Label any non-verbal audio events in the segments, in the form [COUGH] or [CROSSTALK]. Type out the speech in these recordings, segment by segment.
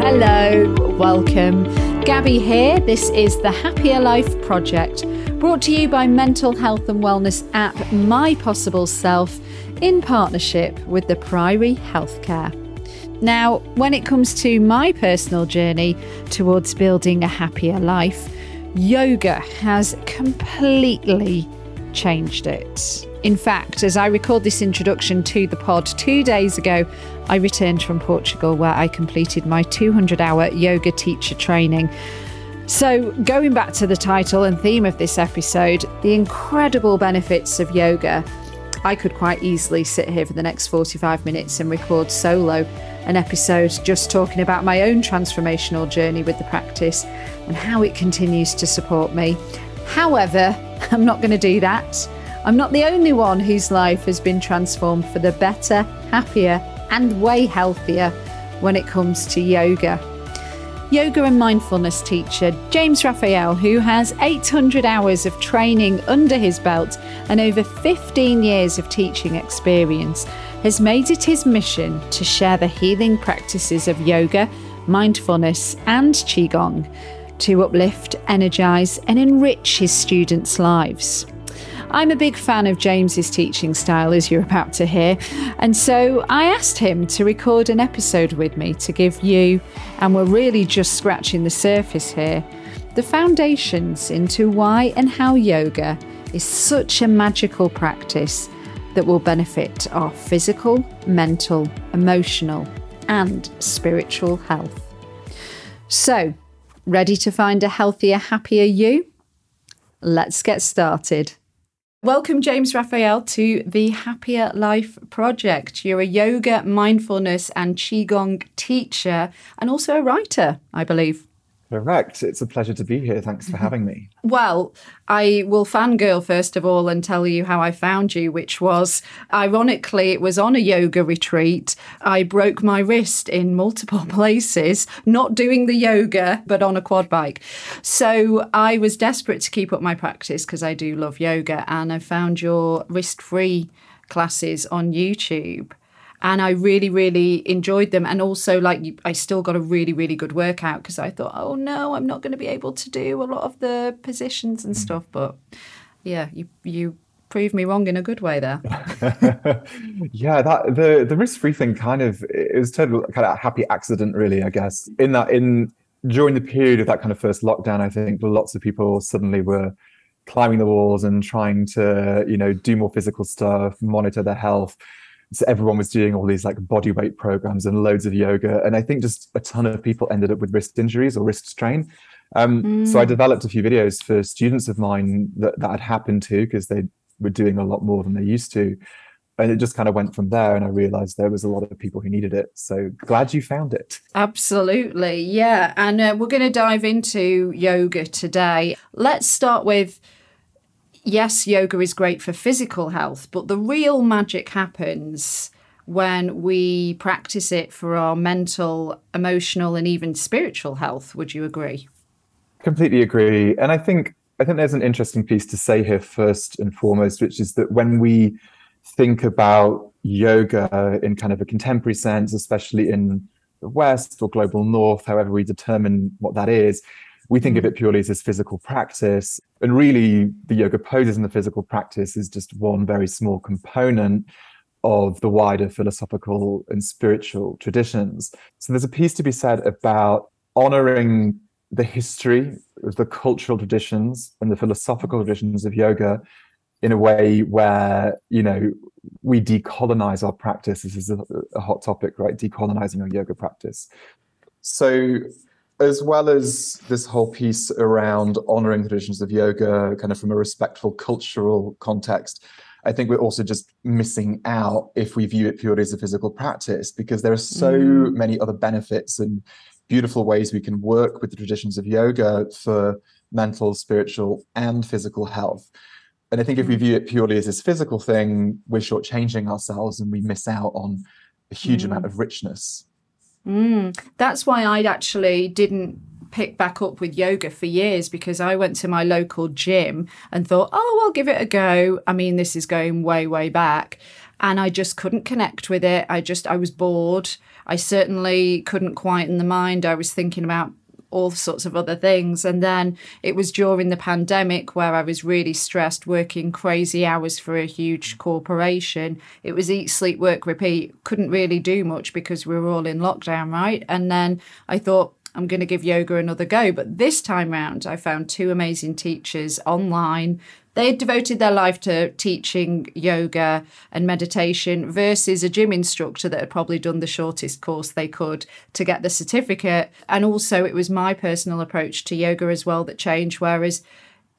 Hello, welcome. Gabby here. This is the Happier Life Project, brought to you by mental health and wellness app My Possible Self in partnership with the Priory Healthcare. Now, when it comes to my personal journey towards building a happier life, yoga has completely changed it. In fact, as I record this introduction to the pod two days ago, I returned from Portugal where I completed my 200 hour yoga teacher training. So, going back to the title and theme of this episode, the incredible benefits of yoga, I could quite easily sit here for the next 45 minutes and record solo an episode just talking about my own transformational journey with the practice and how it continues to support me. However, [LAUGHS] I'm not going to do that. I'm not the only one whose life has been transformed for the better, happier, and way healthier when it comes to yoga. Yoga and mindfulness teacher James Rafael, who has 800 hours of training under his belt and over 15 years of teaching experience, has made it his mission to share the healing practices of yoga, mindfulness, and Qigong to uplift, energize, and enrich his students' lives. I'm a big fan of James's teaching style, as you're about to hear, and so I asked him to record an episode with me to give you, and we're really just scratching the surface here, the foundations into why and how yoga is such a magical practice that will benefit our physical, mental, emotional, and spiritual health. So, ready to find a healthier, happier you? Let's get started. Welcome, James Rafael, to the Happier Life Project. You're a yoga, mindfulness, and Qigong teacher and also a writer, I believe. Correct. It's a pleasure to be here. Thanks for mm-hmm. having me. Well, I will fangirl first of all and tell you how I found you, which was ironically, it was on a yoga retreat. I broke my wrist in multiple [LAUGHS] places, not doing the yoga, but on a quad bike. So I was desperate to keep up my practice because I do love yoga. And I found your wrist free classes on YouTube and I really, really enjoyed them. And also, like, I still got a really, really good workout because I thought, oh no, I'm not going to be able to do a lot of the positions and mm. stuff. But yeah, you you proved me wrong in a good way there. [LAUGHS] yeah, that the the risk free thing kind of it was total kind of a happy accident, really. I guess in that in during the period of that kind of first lockdown, I think lots of people suddenly were climbing the walls and trying to you know do more physical stuff, monitor their health so everyone was doing all these like body weight programs and loads of yoga and i think just a ton of people ended up with wrist injuries or wrist strain. Um, mm. so i mm. developed a few videos for students of mine that that had happened to because they were doing a lot more than they used to. And it just kind of went from there and i realized there was a lot of people who needed it. So glad you found it. Absolutely. Yeah and uh, we're going to dive into yoga today. Let's start with yes, yoga is great for physical health, but the real magic happens when we practice it for our mental, emotional, and even spiritual health. Would you agree? Completely agree. And I think I think there's an interesting piece to say here first and foremost, which is that when we think about yoga in kind of a contemporary sense, especially in the West or global North, however we determine what that is, we think of mm. it purely as this physical practice. And really, the yoga poses and the physical practice is just one very small component of the wider philosophical and spiritual traditions. So there's a piece to be said about honoring the history, the cultural traditions, and the philosophical traditions of yoga in a way where you know we decolonize our practice. This is a, a hot topic, right? Decolonizing our yoga practice. So as well as this whole piece around honoring the traditions of yoga, kind of from a respectful cultural context, I think we're also just missing out if we view it purely as a physical practice, because there are so mm. many other benefits and beautiful ways we can work with the traditions of yoga for mental, spiritual, and physical health. And I think if we mm. view it purely as this physical thing, we're shortchanging ourselves and we miss out on a huge mm. amount of richness. Mm, that's why I actually didn't pick back up with yoga for years because I went to my local gym and thought, oh, I'll give it a go. I mean, this is going way, way back. And I just couldn't connect with it. I just, I was bored. I certainly couldn't quieten the mind. I was thinking about all sorts of other things. And then it was during the pandemic where I was really stressed, working crazy hours for a huge corporation. It was eat, sleep, work, repeat. Couldn't really do much because we were all in lockdown, right? And then I thought, I'm going to give yoga another go. But this time round, I found two amazing teachers online they had devoted their life to teaching yoga and meditation versus a gym instructor that had probably done the shortest course they could to get the certificate. And also, it was my personal approach to yoga as well that changed. Whereas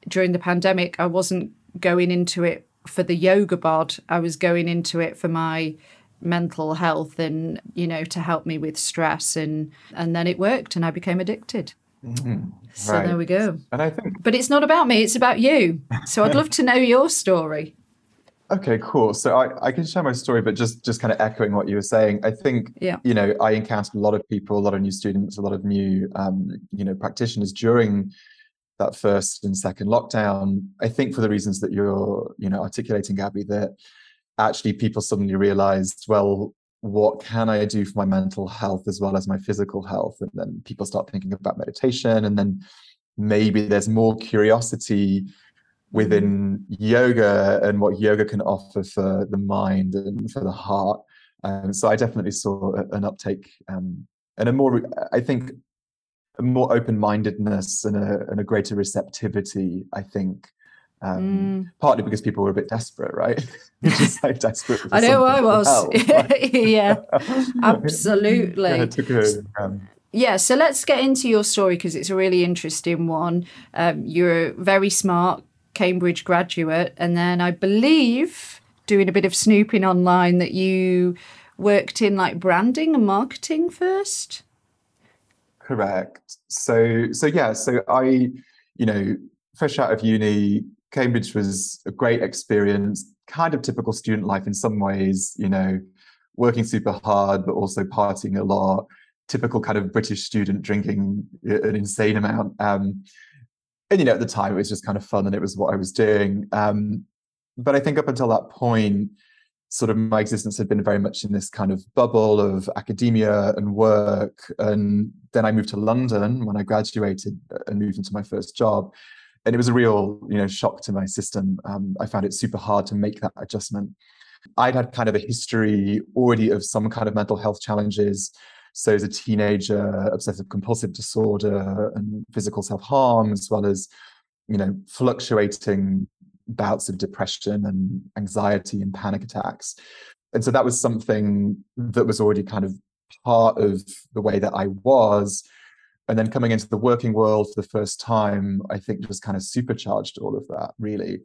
during the pandemic, I wasn't going into it for the yoga bod, I was going into it for my mental health and you know to help me with stress and and then it worked and I became addicted. Mm-hmm. So right. there we go. And I think, but it's not about me; it's about you. So I'd love to know your story. [LAUGHS] Okay, cool. So I, I can share my story, but just just kind of echoing what you were saying. I think, yeah. you know, I encountered a lot of people, a lot of new students, a lot of new, um, you know, practitioners during that first and second lockdown. I think for the reasons that you're, you know, articulating, Gabby, that actually people suddenly realized, well, what can I do for my mental health as well as my physical health? And then people start thinking about meditation, and then maybe there's more curiosity within mm-hmm. yoga and what yoga can offer for the mind and for the heart. Um, so I definitely saw an uptake um, and a more, I think, a more open-mindedness and a, and a greater receptivity. I think um, mm. Partly because people were a bit desperate, right? [LAUGHS] Just desperate. I know I was. Help, [LAUGHS] right? yeah, absolutely. Yeah, a, um, yeah, so let's get into your story because it's a really interesting one. Um, you're a very smart Cambridge graduate, and then I believe doing a bit of snooping online that you worked in like branding and marketing first. Correct. So, so yeah, so I, you know, fresh out of uni, Cambridge was a great experience, kind of typical student life in some ways, you know, working super hard, but also partying a lot, typical kind of British student drinking an insane amount. Um, and, you know, at the time it was just kind of fun and it was what I was doing. Um, but I think up until that point, sort of my existence had been very much in this kind of bubble of academia and work. And then I moved to London when I graduated and moved into my first job and it was a real you know shock to my system. Um, i found it super hard to make that adjustment. I'd had kind of a history already of some kind of mental health challenges. So as a teenager obsessive compulsive disorder and physical self-harm as well as you know fluctuating bouts of depression and anxiety and panic attacks. And so that was something that was already kind of part of the way that i was and then coming into the working world for the first time, I think just kind of supercharged all of that, really.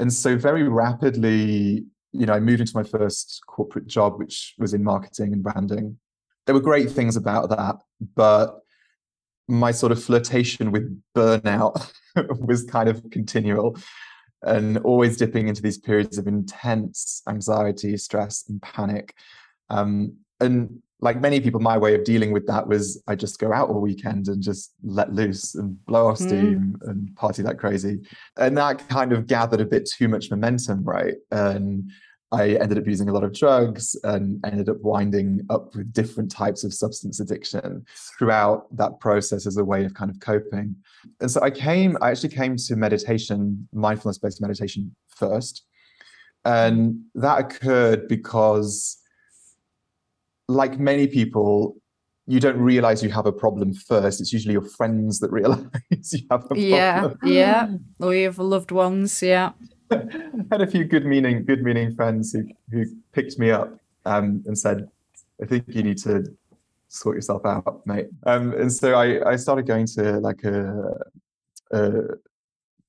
And so very rapidly, you know, I moved into my first corporate job, which was in marketing and branding. There were great things about that, but my sort of flirtation with burnout [LAUGHS] was kind of continual and always dipping into these periods of intense anxiety, stress, and panic. Um, and like many people, my way of dealing with that was I just go out all weekend and just let loose and blow off steam mm. and party like crazy. And that kind of gathered a bit too much momentum, right? And I ended up using a lot of drugs and ended up winding up with different types of substance addiction throughout that process as a way of kind of coping. And so I came, I actually came to meditation, mindfulness based meditation first. And that occurred because like many people, you don't realize you have a problem first. It's usually your friends that [LAUGHS] realize you have a problem. Yeah, yeah. [LAUGHS] Or you have loved ones. Yeah. [LAUGHS] had a few good meaning, good meaning friends who who picked me up um, and said, "I think you need to sort yourself out, mate." Um, and so I I started going to like a, a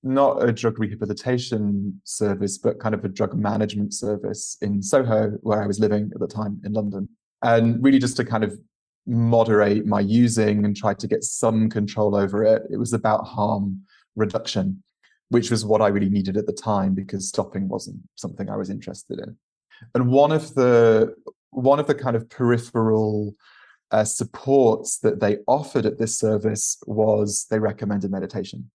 not a drug rehabilitation service, but kind of a drug management service in Soho, where I was living at the time in London and really just to kind of moderate my using and try to get some control over it. It was about harm reduction, which was what I really needed at the time because stopping wasn't something I was interested in. And one of the one of the kind of peripheral uh, supports that they offered at this service was they recommended meditation.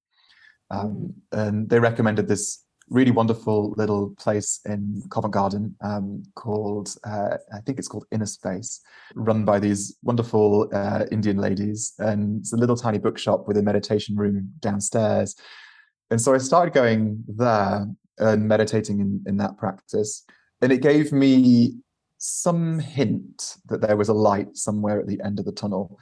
Um, mm. And they recommended this really wonderful little place in Covent Garden um, called, uh, I think it's called Inner Space, run by these wonderful uh, Indian ladies. And it's a little tiny bookshop with a meditation room downstairs. And so I started going there and meditating in, in that practice. And it gave me some hint that there was a light somewhere at the end of the tunnel.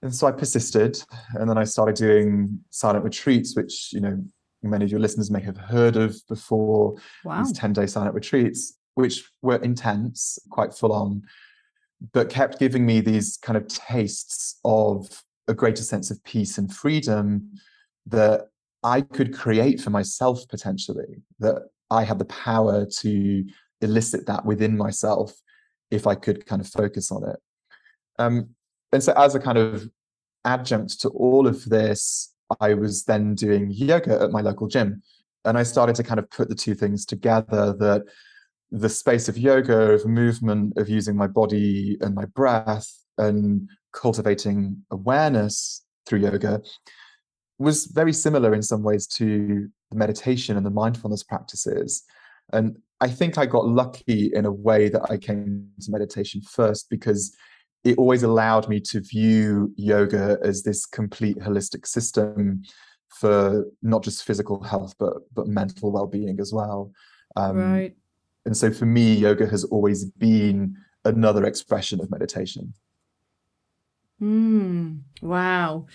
And so I persisted. And then I started doing silent retreats, which, you know, many of your listeners may have heard of before wow. these 10 day silent retreats, which were intense, quite full on, but kept giving me these kind of tastes of a greater sense of peace and freedom that I could create for myself potentially, that I had the power to elicit that within myself if I could kind of focus on it. Um, and so, as a kind of adjunct to all of this, I was then doing yoga at my local gym. And I started to kind of put the two things together that the space of yoga, of movement, of using my body and my breath and cultivating awareness through yoga was very similar in some ways to the meditation and the mindfulness practices. And I think I got lucky in a way that I came to meditation first because it always allowed me to view yoga as this complete holistic system for not just physical health but but mental well-being as well. Um, right. and so for me yoga has always been another expression of meditation. Mm, wow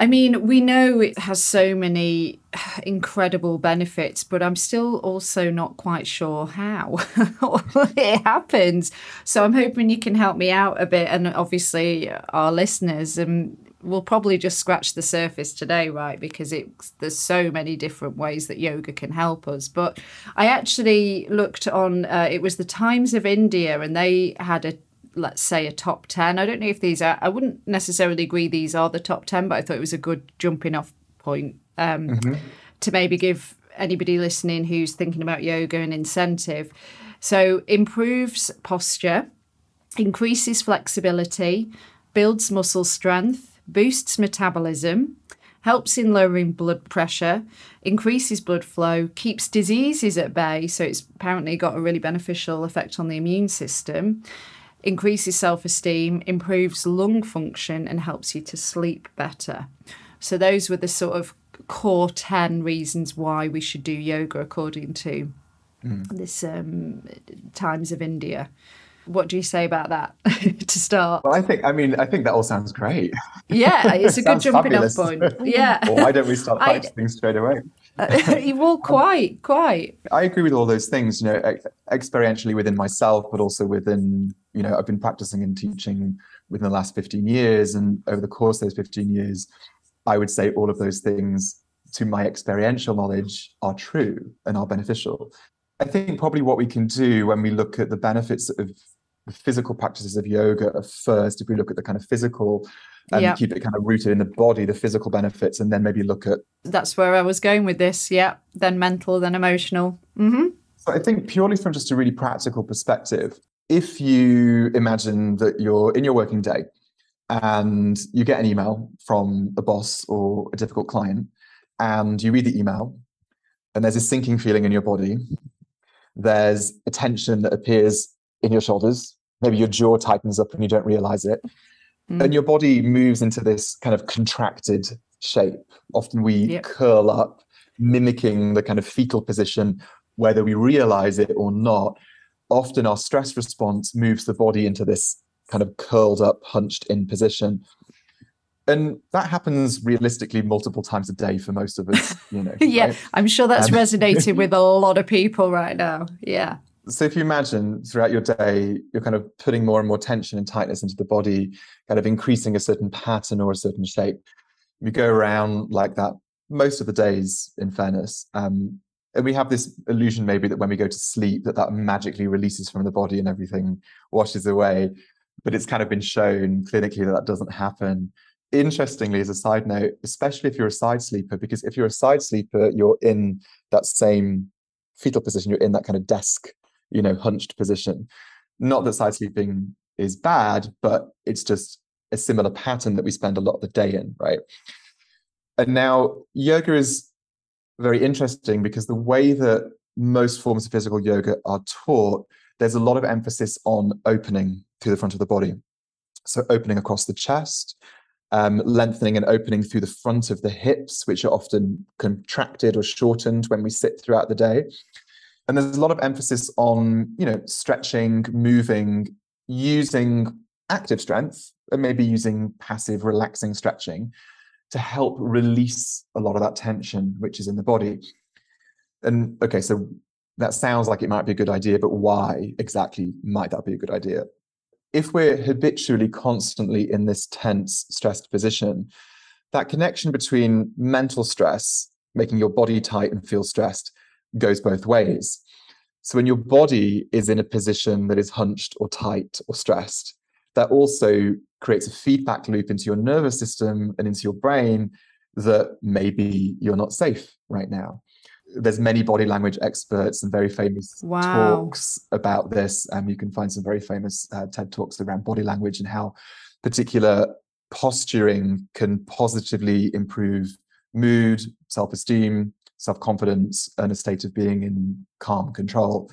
I mean, we know it has so many incredible benefits, but I'm still also not quite sure how [LAUGHS] it happens. So I'm hoping you can help me out a bit, and obviously our listeners. And we'll probably just scratch the surface today, right? Because it's there's so many different ways that yoga can help us. But I actually looked on. Uh, it was the Times of India, and they had a let's say a top 10 i don't know if these are i wouldn't necessarily agree these are the top 10 but i thought it was a good jumping off point um, mm-hmm. to maybe give anybody listening who's thinking about yoga an incentive so improves posture increases flexibility builds muscle strength boosts metabolism helps in lowering blood pressure, increases blood flow, keeps diseases at bay. So it's apparently got a really beneficial effect on the immune system, increases self esteem, improves lung function, and helps you to sleep better. So, those were the sort of core 10 reasons why we should do yoga according to mm. this um, Times of India. What do you say about that [LAUGHS] to start? Well, I think, I mean, I think that all sounds great. Yeah, it's a [LAUGHS] good jumping fabulous. off point. Yeah. well, why don't we start [LAUGHS] practicing straight away? [LAUGHS] well, quite, quite. I agree with all those things, you know, ex- experientially within myself, but also within, you know, I've been practicing and teaching within the last 15 years. And over the course of those 15 years, I would say all of those things to my experiential knowledge are true and are beneficial. I think probably what we can do when we look at the benefits of the physical practices of yoga first, if we look at the kind of physical and yep. keep it kind of rooted in the body, the physical benefits, and then maybe look at. That's where I was going with this. Yeah. Then mental, then emotional. Mm-hmm. So I think purely from just a really practical perspective, if you imagine that you're in your working day and you get an email from a boss or a difficult client, and you read the email, and there's a sinking feeling in your body, there's a tension that appears in your shoulders, maybe your jaw tightens up and you don't realize it mm. and your body moves into this kind of contracted shape. Often we yep. curl up, mimicking the kind of fetal position, whether we realize it or not. Often our stress response moves the body into this kind of curled up, hunched in position. And that happens realistically multiple times a day for most of us, [LAUGHS] you know. yeah, right? I'm sure that's um, resonating with [LAUGHS] a lot of people right now. Yeah so if you imagine throughout your day you're kind of putting more and more tension and tightness into the body kind of increasing a certain pattern or a certain shape. We go around like that most of the days in fairness um, and we have this illusion maybe that when we go to sleep that that magically releases from the body and everything washes away but it's kind of been shown clinically that that doesn't happen. Interestingly as a side note especially if you're a side sleeper because if you're a side sleeper you're in that same fetal position you're in that kind of desk you know, hunched position. Not that side sleeping is bad, but it's just a similar pattern that we spend a lot of the day in, right? And now yoga is very interesting because the way that most forms of physical yoga are taught, there's a lot of emphasis on opening through the front of the body. So opening across the chest, um, lengthening and opening through the front of the hips, which are often contracted or shortened when we sit throughout the day. And there's a lot of emphasis on, you know, stretching, moving, using active strength, and maybe using passive, relaxing stretching to help release a lot of that tension which is in the body. And okay, so that sounds like it might be a good idea, but why exactly might that be a good idea? if we're habitually constantly in this tense, stressed position, that connection between mental stress, making your body tight and feel stressed, goes both ways. So when your body is in a position that is hunched or tight or stressed, that also creates a feedback loop into your nervous system and into your brain that maybe you're not safe right now there's many body language experts and very famous wow. talks about this. Um, you can find some very famous uh, TED talks around body language and how particular posturing can positively improve mood, self-esteem, self-confidence, and a state of being in calm control.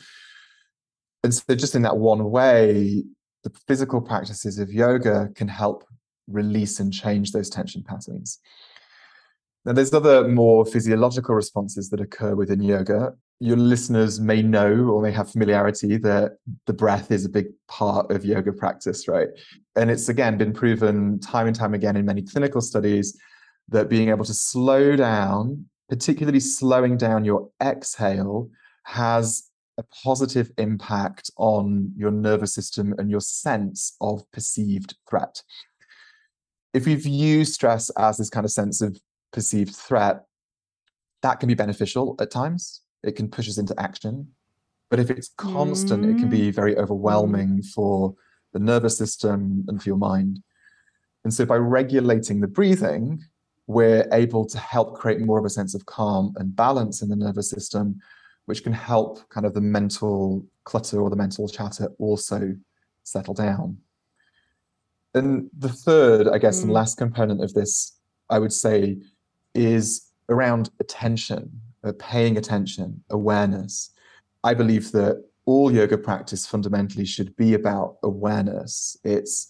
And so, just in that one way, the physical practices of yoga can help release and change those tension patterns. Now, there's other more physiological responses that occur within yoga. Your listeners may know or may have familiarity that the breath is a big part of yoga practice, right? And it's again been proven time and time again in many clinical studies that being able to slow down, particularly slowing down your exhale, has a positive impact on your nervous system and your sense of perceived threat. If we view stress as this kind of sense of perceived threat, that can be beneficial at times. It can push us into action. But if it's constant, mm. it can be mm. very overwhelming mm. for the nervous system and for your mind. And so by regulating the breathing, we're able to help create more of a sense of calm and balance in the nervous system, which can help kind of the mental clutter or the mental chatter also settle down. And the third, I guess, mm. and last component of this, I would say, is around attention, uh, paying attention, awareness. I believe that all yoga practice fundamentally should be about awareness. It's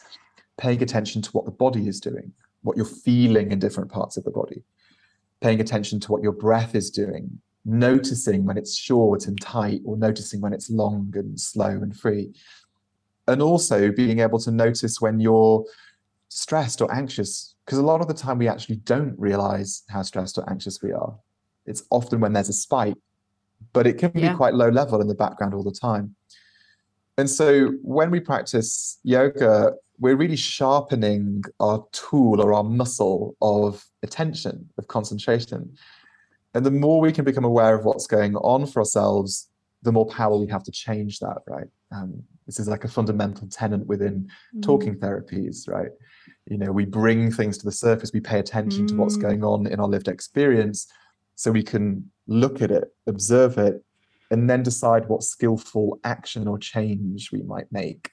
paying attention to what the body is doing, what you're feeling in different parts of the body, paying attention to what your breath is doing, noticing when it's short and tight, or noticing when it's long and slow and free. And also being able to notice when you're stressed or anxious because a lot of the time we actually don't realize how stressed or anxious we are. It's often when there's a spike, but it can yeah. be quite low level in the background all the time. And so when we practice yoga, we're really sharpening our tool or our muscle of attention, of concentration. And the more we can become aware of what's going on for ourselves, the more power we have to change that, right? Um, this is like a fundamental tenet within mm. talking therapies, right? you know we bring things to the surface we pay attention mm. to what's mm. going on in our lived experience so we can look at it observe it and then decide what skillful action or change we might make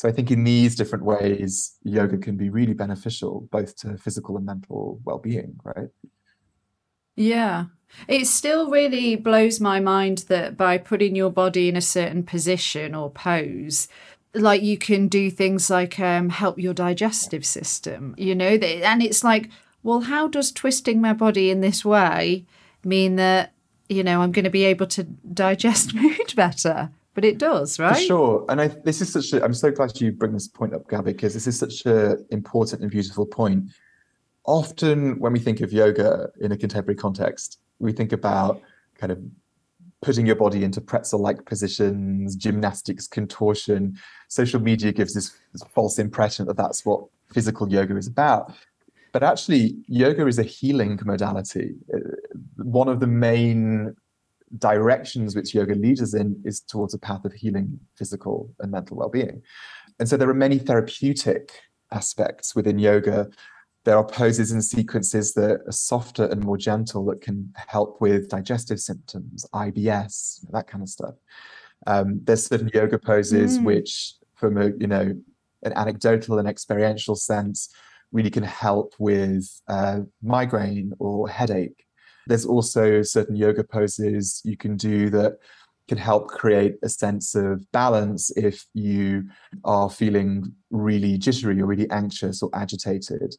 so i think in these different ways yoga can be really beneficial both to physical and mental well-being right? Yeah. It still really blows my mind that by putting your body in a certain position or pose like you can do things like um, help your digestive system, you know, and it's like, well, how does twisting my body in this way mean that, you know, I'm going to be able to digest [LAUGHS] food better? But it does, right? For sure. And I, this is such a, I'm so glad you bring this point up, Gabby, because this is such an important and beautiful point. Often when we think of yoga in a contemporary context, we think about kind of putting your body into pretzel like positions, gymnastics, contortion. Social media gives this, this, false impression that that's what physical yoga is about. But actually, yoga is a healing modality. Uh, one of the main directions which yoga leads us in is towards a path of healing physical and mental well being. And so there are many therapeutic aspects within yoga there are poses and sequences that are softer and more gentle that can help with digestive symptoms, IBS, that kind of stuff. Um, there's certain yoga poses mm. which from a you know an anecdotal and experiential sense really can help with uh, migraine or headache. There's also certain yoga poses you can do that can help create a sense of balance if you are feeling really jittery or really anxious or agitated.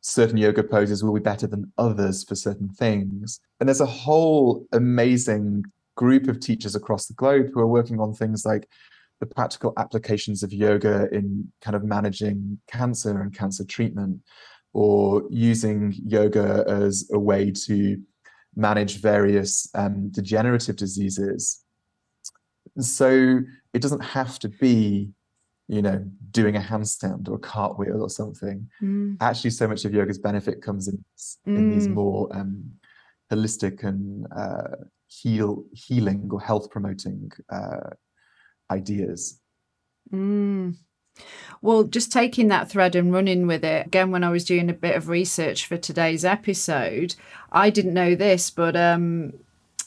Certain yoga poses will be better than others for certain things. And there's a whole amazing group of teachers across the globe who are working on things like the practical applications of yoga in kind of managing cancer and cancer treatment, or using yoga as a way to manage various um, degenerative diseases. So it doesn't have to be, you know, doing a handstand or a cartwheel or something. Mm. Actually, so much of yoga's benefit comes in, in mm. these more um, holistic and uh, heal healing or health promoting uh, ideas. Mm. Well, just taking that thread and running with it again, when I was doing a bit of research for today's episode, I didn't know this, but um,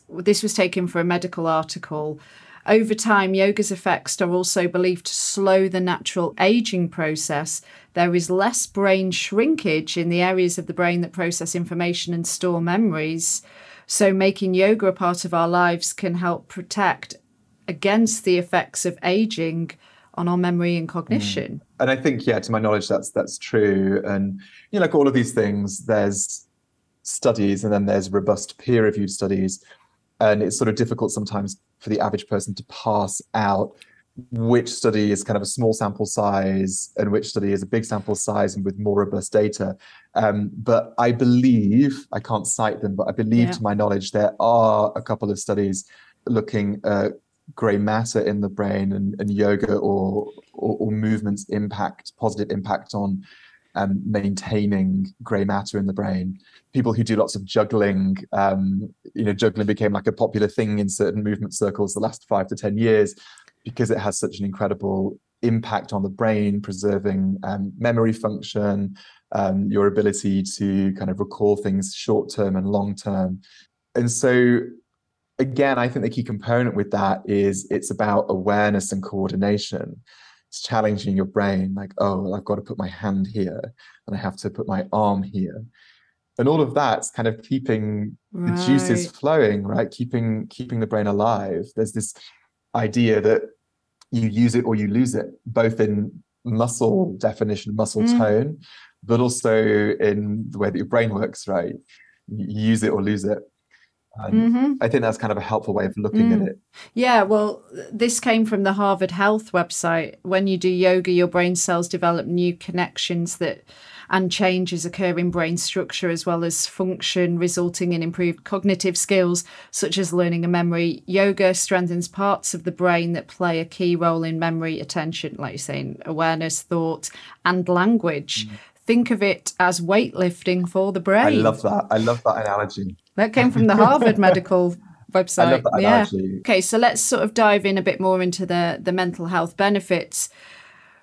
this was taken from a medical article. Over time, yoga's effects are also believed to slow the natural aging process. There is less brain shrinkage in the areas of the brain that process information and store memories. So, making yoga a part of our lives can help protect against the effects of aging on our memory and cognition. Mm. And I think, yeah, to my knowledge, that's that's true. And you know, like all of these things, there's studies and then there's robust peer-reviewed studies. And it's sort of difficult sometimes for the average person to pass out which study is kind of a small sample size and which study is a big sample size and with more robust data. Um, but I believe, I can't cite them, but I believe yeah. to my knowledge, there are a couple of studies looking at gray matter in the brain and, and yoga or, or, or movements impact, positive impact on um, maintaining gray matter in the brain. People who do lots of juggling, um, you know, juggling became like a popular thing in certain movement circles the last five to 10 years because it has such an incredible impact on the brain, preserving um, memory function, um, your ability to kind of recall things short term and long term. And so, again, I think the key component with that is it's about awareness and coordination. It's challenging your brain, like, oh, well, I've got to put my hand here and I have to put my arm here. And all of that's kind of keeping right. the juices flowing, right? Keeping keeping the brain alive. There's this idea that you use it or you lose it, both in muscle definition, muscle mm. tone, but also in the way that your brain works, right? You use it or lose it. Mm-hmm. I think that's kind of a helpful way of looking mm. at it. Yeah, well, this came from the Harvard Health website. When you do yoga, your brain cells develop new connections that and changes occur in brain structure as well as function, resulting in improved cognitive skills such as learning and memory. Yoga strengthens parts of the brain that play a key role in memory, attention, like you're saying, awareness, thought, and language. Mm. Think of it as weightlifting for the brain. I love that. I love that analogy. That came from the Harvard [LAUGHS] Medical website. yeah. Okay, so let's sort of dive in a bit more into the the mental health benefits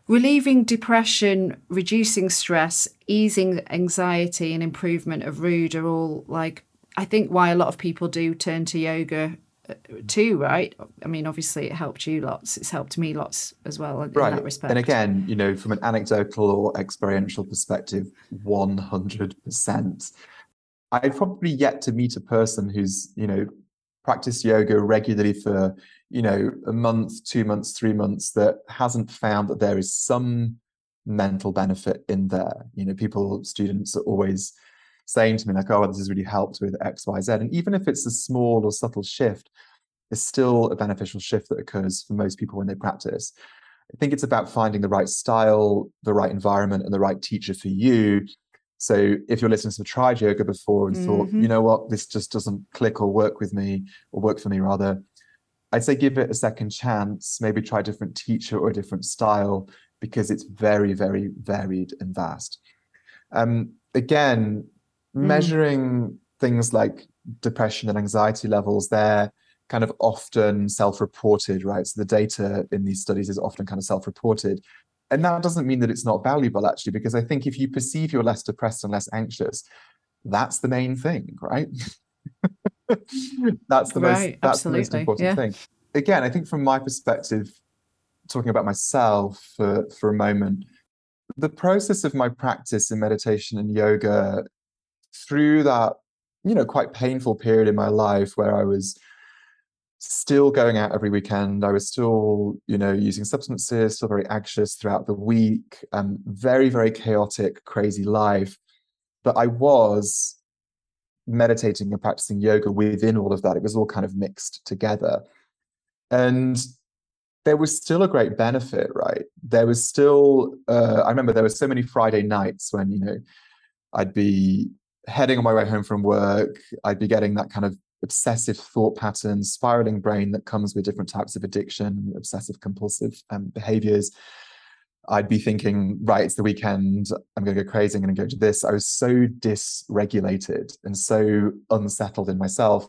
relieving depression, reducing stress, easing anxiety, and improvement of mood are all like, I think, why a lot of people do turn to yoga uh, too, right? I mean, obviously, it helped you lots. It's helped me lots as well in right. that respect. And again, you know, from an anecdotal or experiential perspective, 100%. I've probably yet to meet a person who's, you know, practiced yoga regularly for you know a month two months three months that hasn't found that there is some mental benefit in there. You know people students are always saying to me like oh this has really helped with xyz and even if it's a small or subtle shift it's still a beneficial shift that occurs for most people when they practice. I think it's about finding the right style the right environment and the right teacher for you so if your listeners have tried yoga before and mm-hmm. thought, you know what, this just doesn't click or work with me or work for me rather, I'd say give it a second chance, maybe try a different teacher or a different style because it's very, very varied and vast. Um, again, mm. measuring things like depression and anxiety levels, they're kind of often self-reported, right? So the data in these studies is often kind of self-reported. And that doesn't mean that it's not valuable, actually, because I think if you perceive you're less depressed and less anxious, that's the main thing, right? [LAUGHS] that's the right, most that's absolutely. the most important yeah. thing. Again, I think from my perspective, talking about myself for, for a moment, the process of my practice in meditation and yoga through that, you know, quite painful period in my life where I was still going out every weekend. I was still, you know, using substances, still very anxious throughout the week, um, very, very chaotic, crazy life. But I was meditating and practicing yoga within all of that. It was all kind of mixed together. And there was still a great benefit, right? There was still, uh, I remember there were so many Friday nights when, you know, I'd be heading on my way home from work, I'd be getting that kind of obsessive thought patterns, spiraling brain that comes with different types of addiction, obsessive compulsive um, behaviors. I'd be thinking, right, it's the weekend. I'm going to go crazy. I'm going to go to this. I was so dysregulated and so unsettled in myself.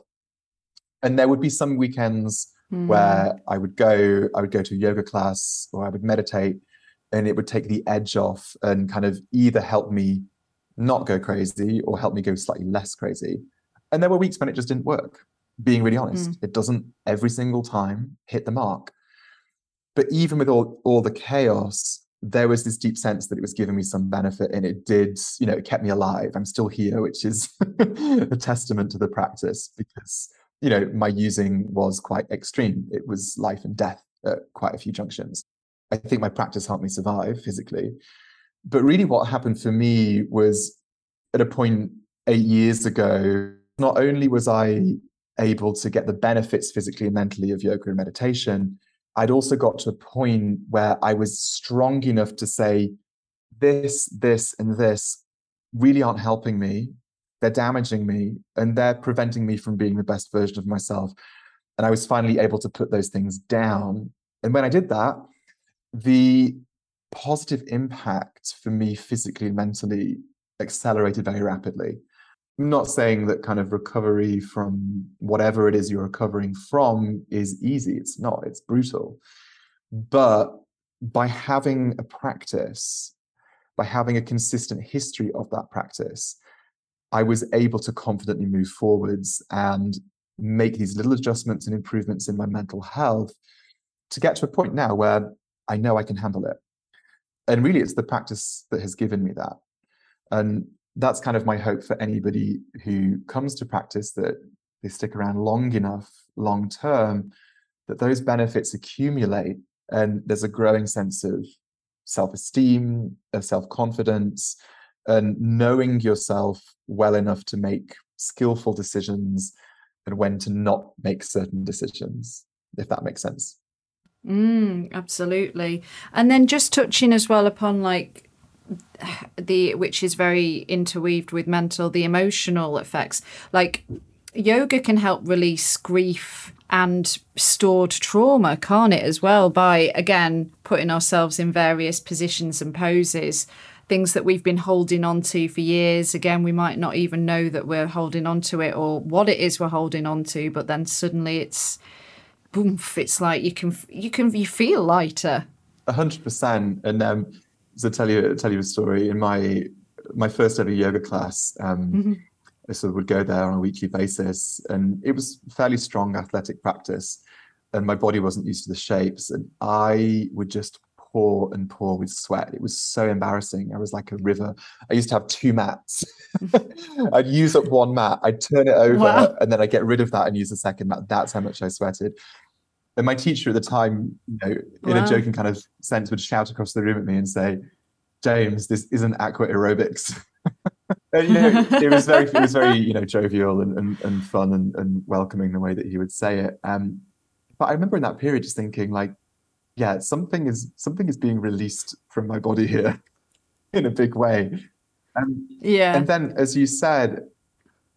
And there would be some weekends mm. where I would go, I would go to a yoga class or I would meditate, and it would take the edge off and kind of either help me not go crazy or help me go slightly less crazy. And there were weeks when it just didn't work, being really honest. Mm. It doesn't every single time hit the mark. But even with all, all the chaos, there was this deep sense that it was giving me some benefit and it did, you know, it kept me alive. I'm still here, which is [LAUGHS] a testament to the practice because, you know, my using was quite extreme. It was life and death at quite a few junctions. I think my practice helped me survive physically. But really, what happened for me was at a point eight years ago, not only was I able to get the benefits physically and mentally of yoga and meditation, I'd also got to a point where I was strong enough to say, this, this, and this really aren't helping me. They're damaging me and they're preventing me from being the best version of myself. And I was finally able to put those things down. And when I did that, the positive impact for me physically and mentally accelerated very rapidly. Not saying that kind of recovery from whatever it is you're recovering from is easy. It's not, it's brutal. But by having a practice, by having a consistent history of that practice, I was able to confidently move forwards and make these little adjustments and improvements in my mental health to get to a point now where I know I can handle it. And really, it's the practice that has given me that. And that's kind of my hope for anybody who comes to practice that they stick around long enough, long term, that those benefits accumulate and there's a growing sense of self esteem, of self confidence, and knowing yourself well enough to make skillful decisions and when to not make certain decisions, if that makes sense. Mm, absolutely. And then just touching as well upon like the which is very interweaved with mental the emotional effects. Like yoga can help release grief and stored trauma can't it as well by again putting ourselves in various positions and poses. Things that we've been holding on to for years. Again we might not even know that we're holding on to it or what it is we're holding on to but then suddenly it's boom it's like you can you can you feel lighter. A hundred percent. And um to tell you tell you a story in my my first ever yoga class. Um, mm-hmm. I sort of would go there on a weekly basis, and it was fairly strong athletic practice, and my body wasn't used to the shapes, and I would just pour and pour with sweat. It was so embarrassing. I was like a river. I used to have two mats. [LAUGHS] I'd use up one mat, I'd turn it over, wow. and then I'd get rid of that and use the second mat. That's how much I sweated. And my teacher at the time, you know, in wow. a joking kind of sense, would shout across the room at me and say, "James, this isn't aqua aerobics." [LAUGHS] and, you know, it was very, it was very, you know, jovial and, and, and fun and, and welcoming the way that he would say it. Um, but I remember in that period just thinking, like, yeah, something is something is being released from my body here [LAUGHS] in a big way. Um, yeah. And then, as you said,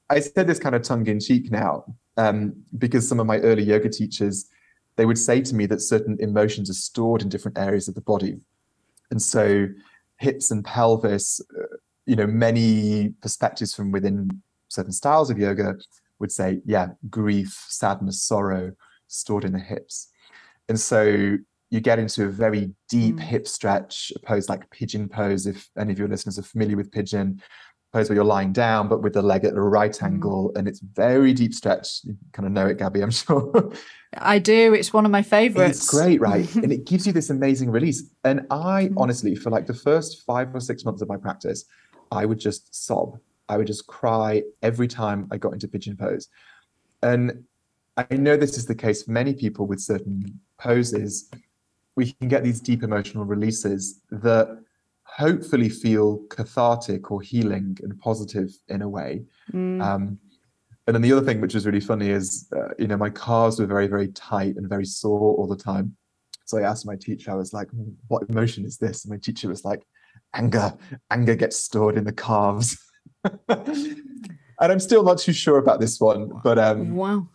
I said this kind of tongue in cheek now, um, because some of my early yoga teachers they would say to me that certain emotions are stored in different areas of the body. And so hips and pelvis, uh, you know, many perspectives from within certain styles of yoga would say, yeah, grief, sadness, sorrow stored in the hips. And so you get into a very deep mm. hip stretch, a pose like pigeon pose. If any of your listeners are familiar with pigeon, pose where you're lying down, but with the leg at a right mm. angle, and it's very deep stretch. You kind of know it, Gabby, I'm [LAUGHS] sure. I do. It's one of my favorites. It's great, right? [LAUGHS] and it gives you this amazing release. And I mm. honestly, for like the first five or six months of my practice, I would just sob. I would just cry every time I got into pigeon pose. And I know this is the case for many people with certain poses. We can get these deep emotional releases that hopefully feel cathartic or healing and positive in a way. Mm. Um, and then the other thing, which was really funny, is uh, you know my calves were very very tight and very sore all the time. So I asked my teacher, I was like, "What emotion is this?" And my teacher was like, "Anger. Anger gets stored in the calves." [LAUGHS] and I'm still not too sure about this one, but um, wow,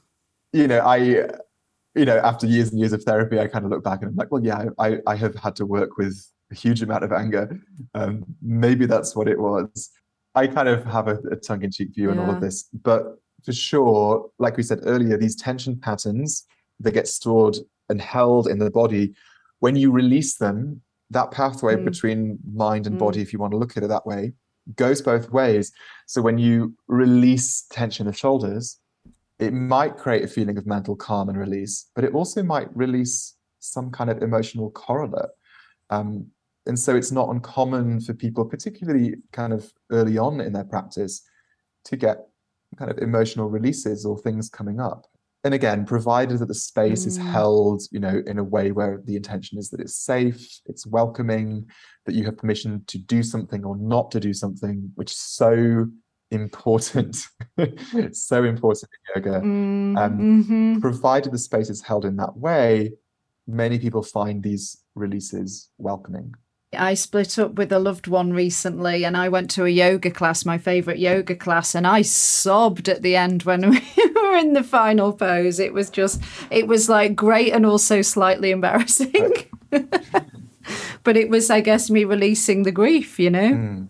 you know, I, you know, after years and years of therapy, I kind of look back and I'm like, well, yeah, I, I have had to work with a huge amount of anger. Um, maybe that's what it was. I kind of have a, a tongue-in-cheek view yeah. on all of this, but for sure, like we said earlier, these tension patterns that get stored and held in the body, when you release them, that pathway mm. between mind and mm. body, if you want to look at it that way, goes both ways. So when you release tension of shoulders, it might create a feeling of mental calm and release, but it also might release some kind of emotional correlate. Um, and so it's not uncommon for people, particularly kind of early on in their practice, to get kind of emotional releases or things coming up. And again, provided that the space mm. is held, you know, in a way where the intention is that it's safe, it's welcoming, that you have permission to do something or not to do something, which is so important, [LAUGHS] so important in yoga. Mm, um, mm-hmm. Provided the space is held in that way, many people find these releases welcoming. I split up with a loved one recently and I went to a yoga class, my favorite yoga class, and I sobbed at the end when [LAUGHS] we were in the final pose. It was just, it was like great and also slightly embarrassing. [LAUGHS] but it was, I guess, me releasing the grief, you know? Mm.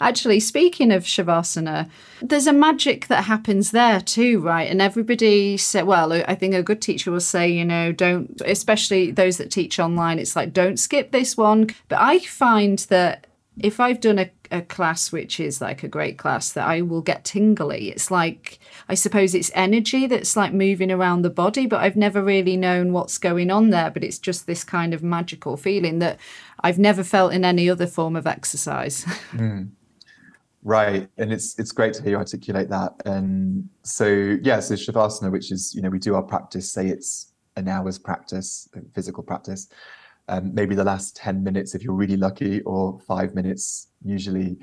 Actually, speaking of Shavasana, there's a magic that happens there too, right? And everybody said, well, I think a good teacher will say, you know, don't, especially those that teach online, it's like, don't skip this one. But I find that if I've done a, a class which is like a great class, that I will get tingly. It's like, I suppose it's energy that's like moving around the body, but I've never really known what's going on there. But it's just this kind of magical feeling that I've never felt in any other form of exercise. [LAUGHS] Mm. Right, and it's it's great to hear you articulate that. And so yeah, so shavasana, which is you know we do our practice, say it's an hour's practice, physical practice, um, maybe the last ten minutes if you're really lucky, or five minutes. Usually,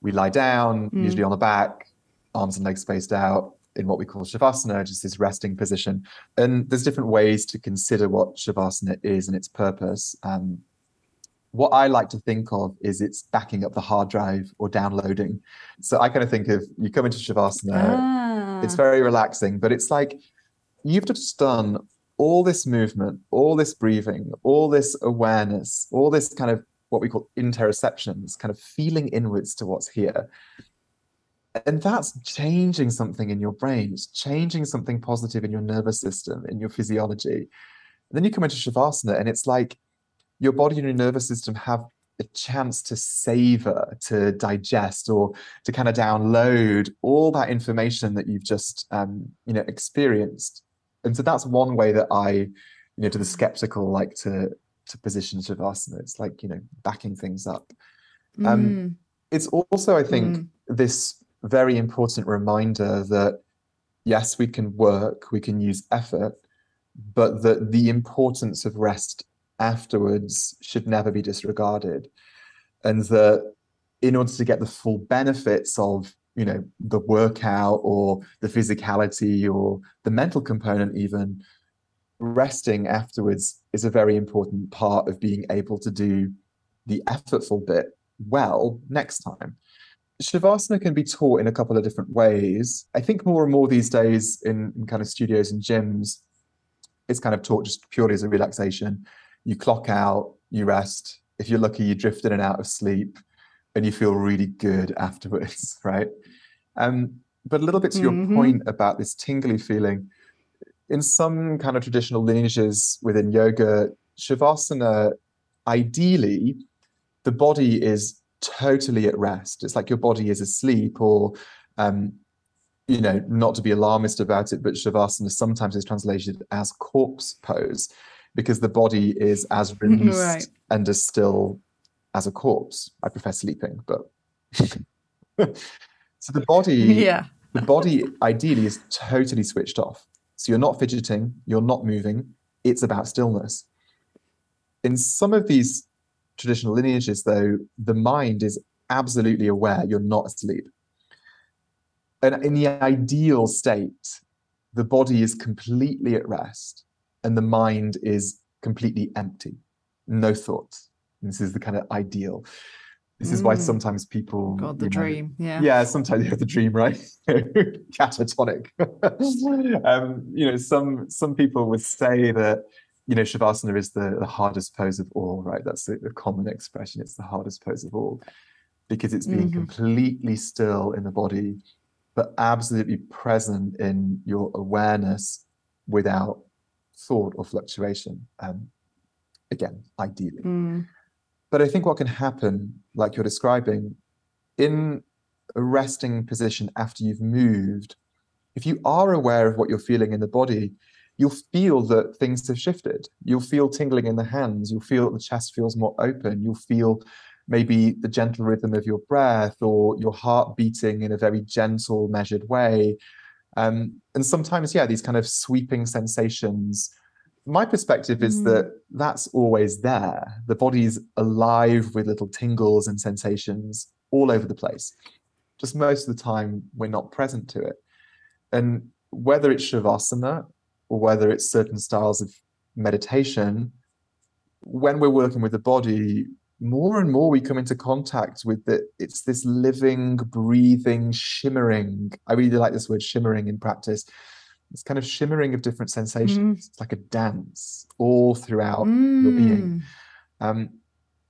we lie down, mm. usually on the back, arms and legs spaced out in what we call shavasana, just this resting position. And there's different ways to consider what shavasana is and its purpose. Um, what I like to think of is it's backing up the hard drive or downloading. So I kind of think of you come into Shavasana, ah. it's very relaxing, but it's like you've just done all this movement, all this breathing, all this awareness, all this kind of what we call interoceptions, kind of feeling inwards to what's here. And that's changing something in your brain. It's changing something positive in your nervous system, in your physiology. And then you come into Shavasana and it's like your body and your nervous system have a chance to savor, to digest, or to kind of download all that information that you've just um, you know experienced. And so that's one way that I, you know, to the skeptical like to to position Shavasana. It's like you know backing things up. Um, mm. It's also, I think, mm. this very important reminder that yes, we can work, we can use effort, but that the importance of rest afterwards should never be disregarded. And that in order to get the full benefits of you know the workout or the physicality or the mental component even resting afterwards is a very important part of being able to do the effortful bit well next time. Shavasana can be taught in a couple of different ways. I think more and more these days in, in kind of studios and gyms it's kind of taught just purely as a relaxation you clock out, you rest. If you're lucky, you drift in and out of sleep and you feel really good [LAUGHS] afterwards, right? Um, but a little bit to mm-hmm. your point about this tingly feeling, in some kind of traditional lineages within yoga, Shavasana, ideally, the body is totally at rest. It's like your body is asleep, or um, you know, not to be alarmist about it, but shavasana sometimes is translated as corpse pose because the body is as [LAUGHS] released right. and as still as a corpse. I prefer sleeping, but [LAUGHS] so the body, yeah, the body ideally is totally switched off. So you're not fidgeting, you're not moving. It's about stillness. In some of these traditional lineages, though, the mind is absolutely aware you're not asleep. And in the ideal state, the body is completely at rest and the mind is completely empty, no thoughts. This is the kind of ideal. This is why mm. sometimes people God the dream, know, yeah, yeah. Sometimes you have the dream, right? [LAUGHS] Catatonic. [LAUGHS] um, you know, some some people would say that you know shavasana is the, the hardest pose of all, right? That's the, a common expression. It's the hardest pose of all because it's being mm-hmm. completely still in the body, but absolutely present in your awareness without thought or fluctuation. Um, again, ideally. Mm. But I think what can happen, like you're describing, in a resting position after you've moved, if you are aware of what you're feeling in the body, you'll feel that things have shifted. You'll feel tingling in the hands. You'll feel that the chest feels more open. You'll feel maybe the gentle rhythm of your breath or your heart beating in a very gentle, measured way. Um, and sometimes, yeah, these kind of sweeping sensations my perspective is mm. that that's always there. The body's alive with little tingles and sensations all over the place. Just most of the time, we're not present to it. And whether it's Shavasana or whether it's certain styles of meditation, when we're working with the body, more and more we come into contact with that. It's this living, breathing, shimmering. I really like this word shimmering in practice it's kind of shimmering of different sensations. Mm. It's like a dance all throughout mm. your being. Um,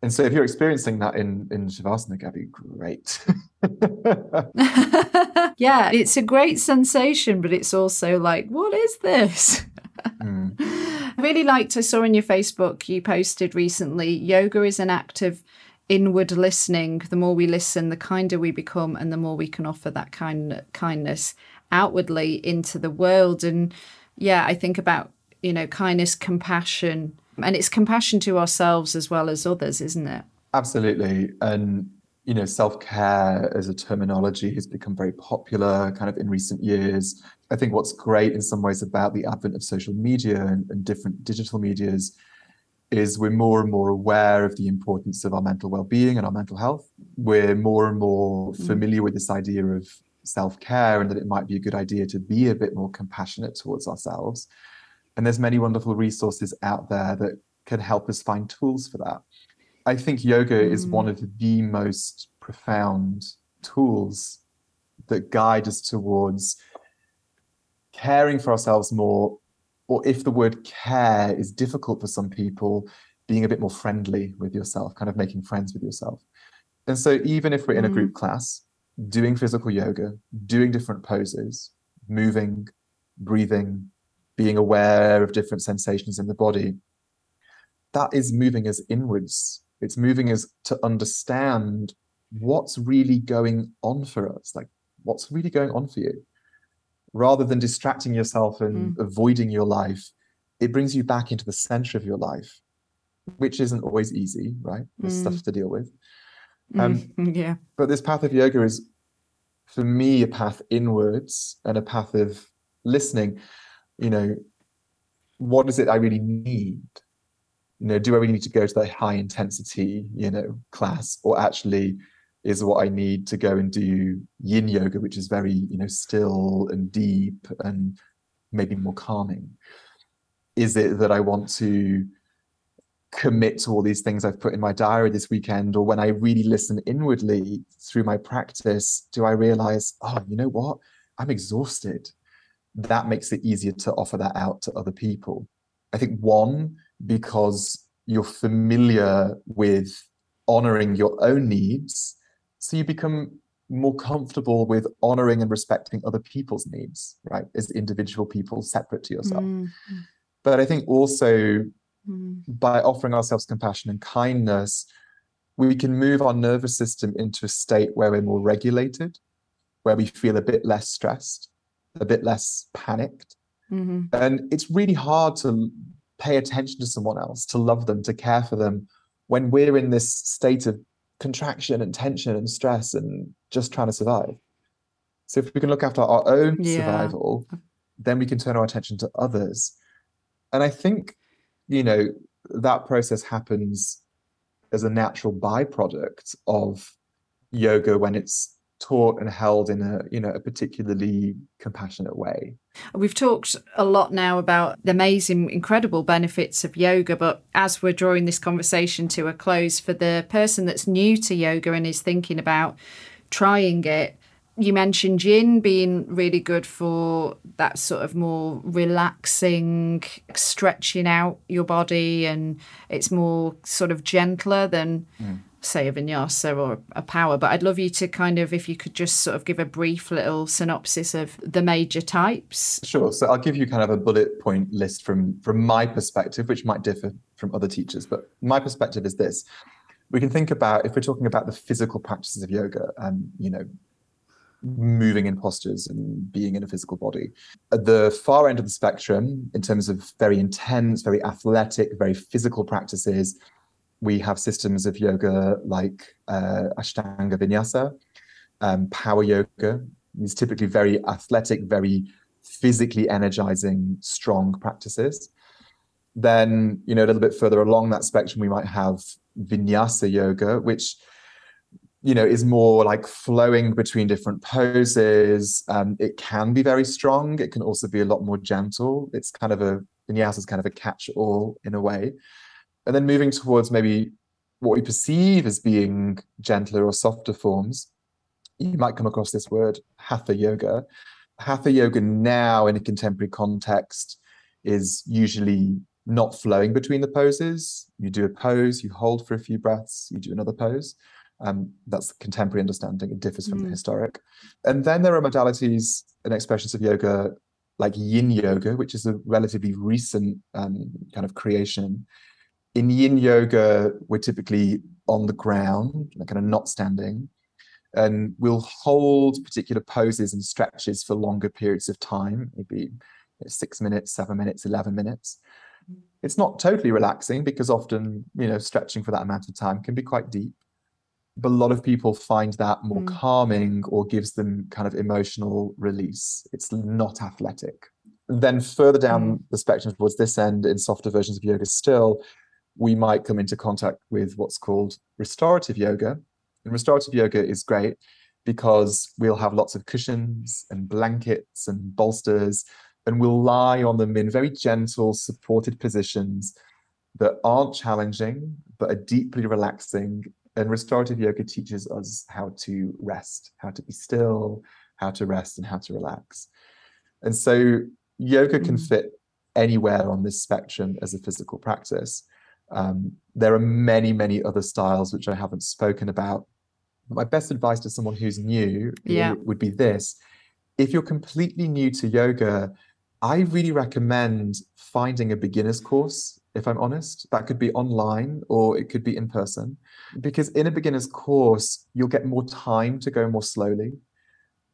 and so if you're experiencing that in, in Shavasana, be great. [LAUGHS] yeah, it's a great sensation, but it's also like, what is this? Mm. [LAUGHS] I really liked, I saw in your Facebook, you posted recently, yoga is an act of inward listening. The more we listen, the kinder we become, and the more we can offer that kind kindness outwardly into the world. And yeah, I think about, you know, kindness, compassion, and it's compassion to ourselves as well as others, isn't it? Absolutely. And, you know, self care as a terminology has become very popular kind of in recent years. I think what's great in some ways about the advent of social media and, and different digital medias is we're more and more aware of the importance of our mental well-being and our mental health. We're more and more mm. familiar with this idea of self-care and that it might be a good idea to be a bit more compassionate towards ourselves and there's many wonderful resources out there that can help us find tools for that i think yoga mm. is one of the most profound tools that guide us towards caring for ourselves more or if the word care is difficult for some people being a bit more friendly with yourself kind of making friends with yourself and so even if we're in a group mm. class doing physical yoga, doing different poses, moving, breathing, being aware of different sensations in the body, that is moving us inwards. It's moving us to understand what's really going on for us, like what's really going on for you. Rather than distracting yourself and mm. avoiding your life, it brings you back into the center of your life, which isn't always easy, right? There's mm. stuff to deal with. Um, mm, [LAUGHS] yeah. But this path of yoga is, for me, a path inwards and a path of listening. You know, what is it I really need? You know, do I really need to go to that high intensity, you know, class, or actually is what I need to go and do yin yoga, which is very, you know, still and deep and maybe more calming? Is it that I want to commit to all these things I've put in my diary this weekend, or when I really listen inwardly through my practice, do I realize, oh, you know what? I'm exhausted. That makes it easier to offer that out to other people. I think one, because you're familiar with honoring your own needs. So you become more comfortable with honoring and respecting other people's needs, right? As individual people separate to yourself. Mm-hmm. But I think also mm. by offering ourselves compassion and kindness, we can move our nervous system into a state where we're more regulated, where we feel a bit less stressed, a bit less panicked. Mm-hmm. And it's really hard to pay attention to someone else, to love them, to care for them when we're in this state of contraction and tension and stress and just trying to survive. So if we can look after our own yeah. survival, then we can turn our attention to others. And I think, you know, that process happens as a natural byproduct of yoga when it's taught and held in a you know a particularly compassionate way we've talked a lot now about the amazing incredible benefits of yoga but as we're drawing this conversation to a close for the person that's new to yoga and is thinking about trying it you mentioned yin being really good for that sort of more relaxing, stretching out your body, and it's more sort of gentler than, mm. Say, a vinyasa or a power. But I'd love you to kind of, if you could just sort of give a brief little synopsis of the major types. Sure. So I'll give you kind of a bullet point list from from my perspective, which might differ from other teachers, but my perspective is this. We can think about if we're talking about the physical practices of yoga, and you know, moving in postures and being in a physical body. At the far end of the spectrum, in terms of very intense, very athletic, very physical practices, we have systems of yoga like uh, Ashtanga Vinyasa, um, power yoga. These typically very athletic, very physically energizing, strong practices. Then, you know, a little bit further along that spectrum, we might have Vinyasa yoga, which you know is more like flowing between different poses um, it can be very strong it can also be a lot more gentle it's kind of a vinyasa is kind of a catch-all in a way and then moving towards maybe what we perceive as being gentler or softer forms you might come across this word hatha yoga hatha yoga now in a contemporary context is usually not flowing between the poses you do a pose you hold for a few breaths you do another pose um, that's the contemporary understanding. It differs from mm. the historic. And then there are modalities and expressions of yoga like yin yoga, which is a relatively recent um, kind of creation. In yin yoga, we're typically on the ground, like kind of not standing, and we'll hold particular poses and stretches for longer periods of time, maybe six minutes, seven minutes, 11 minutes. Mm. It's not totally relaxing because often, you know, stretching for that amount of time can be quite deep but a lot of people find that more mm. calming or gives them kind of emotional release. It's not athletic. Then further down mm. the spectrum towards this end, in softer versions of yoga, still, we might come into contact with what's called restorative yoga. And restorative yoga is great because we'll have lots of cushions and blankets and bolsters, and we'll lie on them in very gentle, supported positions that aren't challenging, but are deeply relaxing and restorative yoga teaches us how to rest, how to be still, how to rest, and how to relax. And so yoga can mm. fit anywhere on this spectrum as a physical practice. Um, there are many, many other styles which I haven't spoken about. My best advice to someone who's new yeah. would be this if you're completely new to yoga, I really recommend finding a beginner's course if I'm honest. That could be online or it could be in person. Because in a beginner's course, you'll get more time to go more slowly.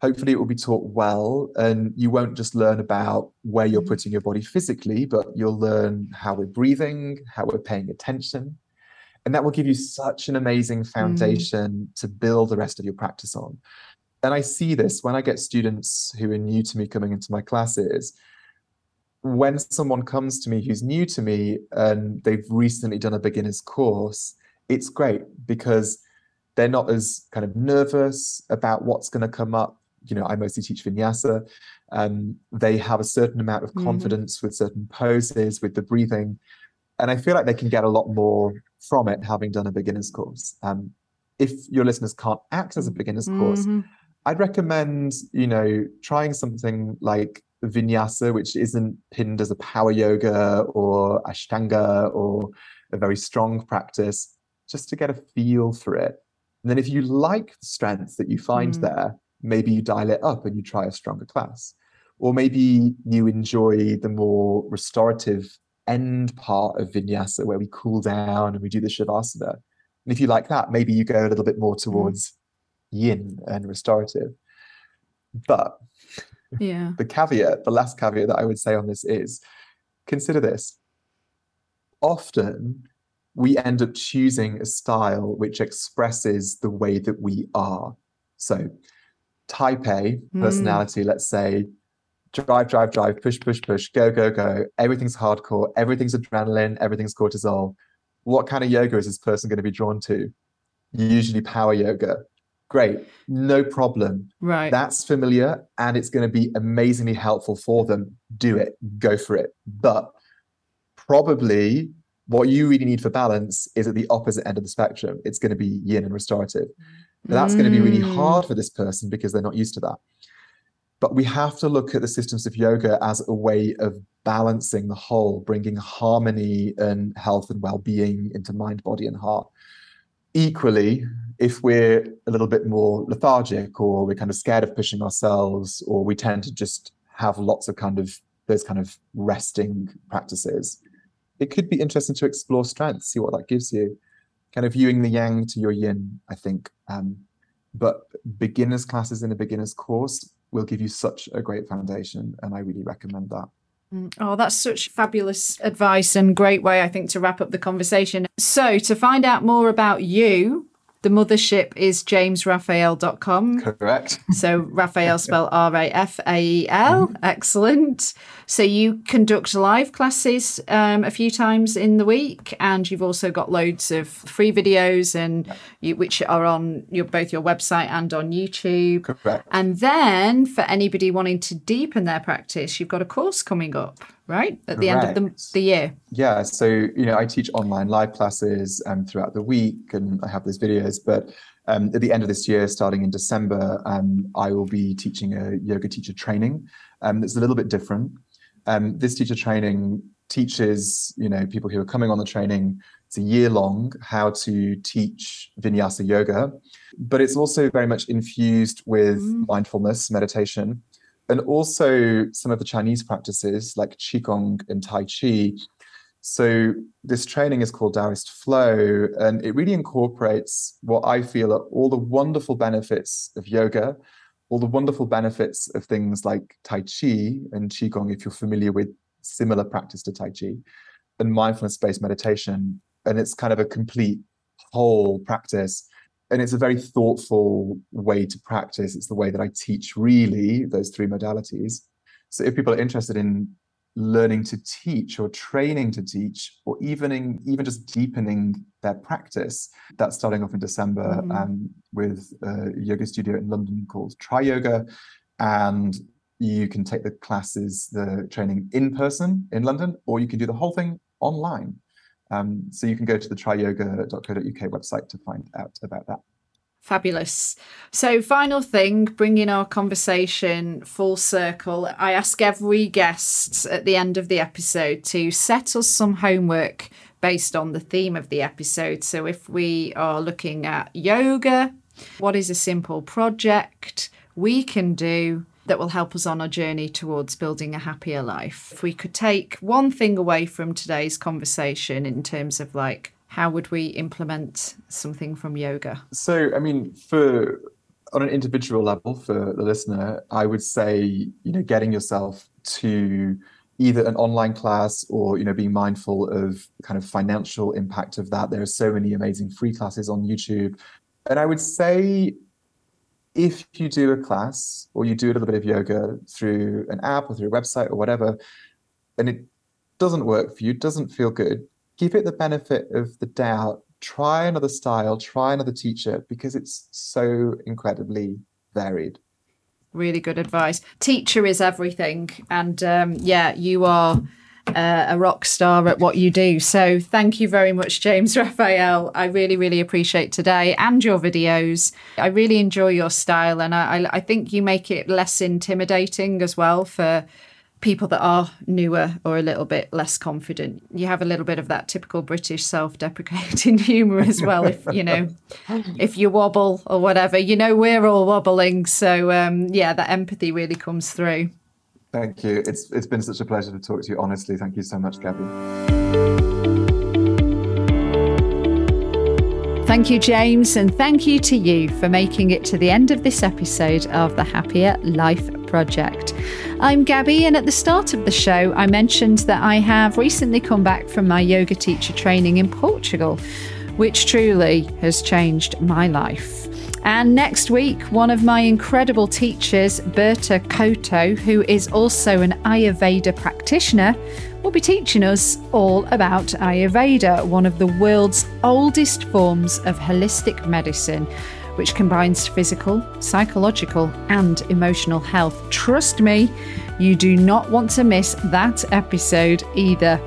Hopefully, it will be taught well, and you won't just learn about where you're putting your body physically, but you'll learn how we're breathing, how we're paying attention. And that will give you such an amazing mm. foundation mm. to build the rest of your practice on. And I see this when I get students who are new to me coming into my classes when someone comes to me who's new to me and they've recently done a beginner's course, it's great because they're not as kind of nervous about what's going to come up. You know, I mostly teach vinyasa. Um, they have a certain amount of mm-hmm. confidence mm-hmm. with certain poses, with the breathing. And I feel like they can get a lot more from it having done a beginner's course. Um, if your listeners can't access a beginner's mm-hmm. course, I'd recommend, you know, trying something like vinyasa, which isn't pinned as a power yoga or ashtanga or a very strong practice, just to get a feel for it. And then if you like the strength that you find mm. there, maybe you dial it up and you try a stronger class. Or maybe you enjoy the more restorative end part of vinyasa where we cool down and we do the shavasana. And if you like that, maybe you go a little bit more mm. towards yin and restorative. But yeah, the caveat, the last caveat that I would say on this is consider this. Often we end up choosing a style which expresses the way that we are. So, type A hmm. personality, mm. let's say, drive, drive, drive, push, push, push, go, go, go. Everything's hardcore, everything's adrenaline, everything's cortisol. What kind of yoga is this person going to be drawn to? Usually power yoga. Great, no problem. Right. That's familiar and it's going to be amazingly helpful for them. Do it, go for it. But probably what you really need for balance is at the opposite end of the spectrum. It's going to be yin and restorative. That's mm. going to be really mm. hard for this person because they're not used to that. But we have to look at the systems of yoga as a way of balancing the whole, bringing harmony and health and well being into mind, body, and heart. Equally, if we're a little bit more lethargic or we're kind of scared of pushing ourselves, or we tend to just have lots of kind of those kind of resting practices, it could be interesting to explore strength, see what that gives you. Kind of viewing the yang to your yin, I think. Um, but beginners classes in a beginners course will give you such a great foundation. And I really recommend that. Mm. Oh, that's such fabulous advice and great way, I think, to wrap up the conversation. So, to find out more about you, the mothership is jamesrafael.com. Correct. So Rafael spelled R A F A E L. Mm-hmm. Excellent. So you conduct live classes um, a few times in the week, and you've also got loads of free videos and you, which are on your both your website and on YouTube. Correct. And then for anybody wanting to deepen their practice, you've got a course coming up right at the end of the, the year yeah so you know i teach online live classes um, throughout the week and i have those videos but um, at the end of this year starting in december um, i will be teaching a yoga teacher training um, that's a little bit different um, this teacher training teaches you know people who are coming on the training it's a year long how to teach vinyasa yoga but it's also very much infused with mm. mindfulness meditation and also some of the Chinese practices like Qigong and Tai Chi. So this training is called Taoist Flow, and it really incorporates what I feel are all the wonderful benefits of yoga, all the wonderful benefits of things like Tai Chi and Qigong, if you're familiar with similar practice to Tai Chi, and mindfulness-based meditation. And it's kind of a complete whole practice and it's a very thoughtful way to practice. It's the way that I teach really those three modalities. So if people are interested in learning to teach or training to teach or even in, even just deepening their practice that's starting off in december mm-hmm. um, with a yoga studio in london called Triyoga and you can take the classes the training in person in london or you can do the whole thing online um, so you can go to the triyoga.co.uk website to find out about that. Fabulous. So, final thing, bringing our conversation full circle, I ask every guest at the end of the episode to set us some homework based on the theme of the episode. So, if we are looking at yoga, what is a simple project we can do that will help us on our journey towards building a happier life. If we could take one thing away from today's conversation in terms of like, how would we implement something from yoga? So, I mean, for on an individual level for the listener, I would say, you know, getting yourself to either an online class or you know being mindful of kind of financial impact of that there are so many amazing free classes on youtube and i would say if you do a class or you do a little bit of yoga through an app or through a website or whatever, and it doesn't work for you, doesn't feel good, give it the benefit of the doubt. Try another style, try another teacher because it's so incredibly varied. Really good advice. Teacher is everything. And um, yeah, you are uh, a rock star at what you do. So thank you very much, James [LAUGHS] Rafael. I really, really appreciate today and your videos. I really enjoy your style, and I, I think you make it less intimidating as well for people that are newer or a little bit less confident. You have a little bit of that typical British self-deprecating [LAUGHS] humor as well. If you know, if you wobble or whatever, you know we're all wobbling. So um, yeah, that empathy really comes through. Thank you. It's it's been such a pleasure to talk to you. Honestly, thank you so much, Gabby. Thank you, James, and thank you to you for making it to the end of this episode of the Happier Life Project. I'm Gabby, and at the start of the show, I mentioned that I have recently come back from my yoga teacher training in Portugal, which truly has changed my life. And next week, one of my incredible teachers, Berta Koto, who is also an Ayurveda practitioner, will be teaching us all about Ayurveda, one of the world's oldest forms of holistic medicine, which combines physical, psychological, and emotional health. Trust me, you do not want to miss that episode either.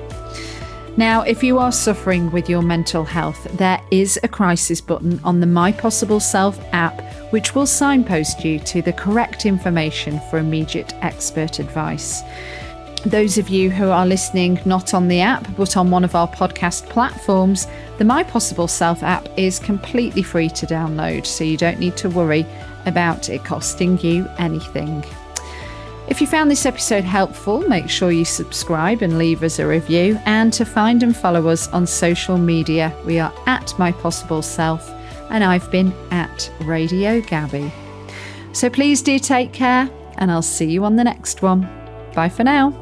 Now, if you are suffering with your mental health, there is a crisis button on the My Possible Self app, which will signpost you to the correct information for immediate expert advice. Those of you who are listening not on the app but on one of our podcast platforms, the My Possible Self app is completely free to download, so you don't need to worry about it costing you anything. If you found this episode helpful, make sure you subscribe and leave us a review. And to find and follow us on social media, we are at My Possible Self, and I've been at Radio Gabby. So please do take care, and I'll see you on the next one. Bye for now.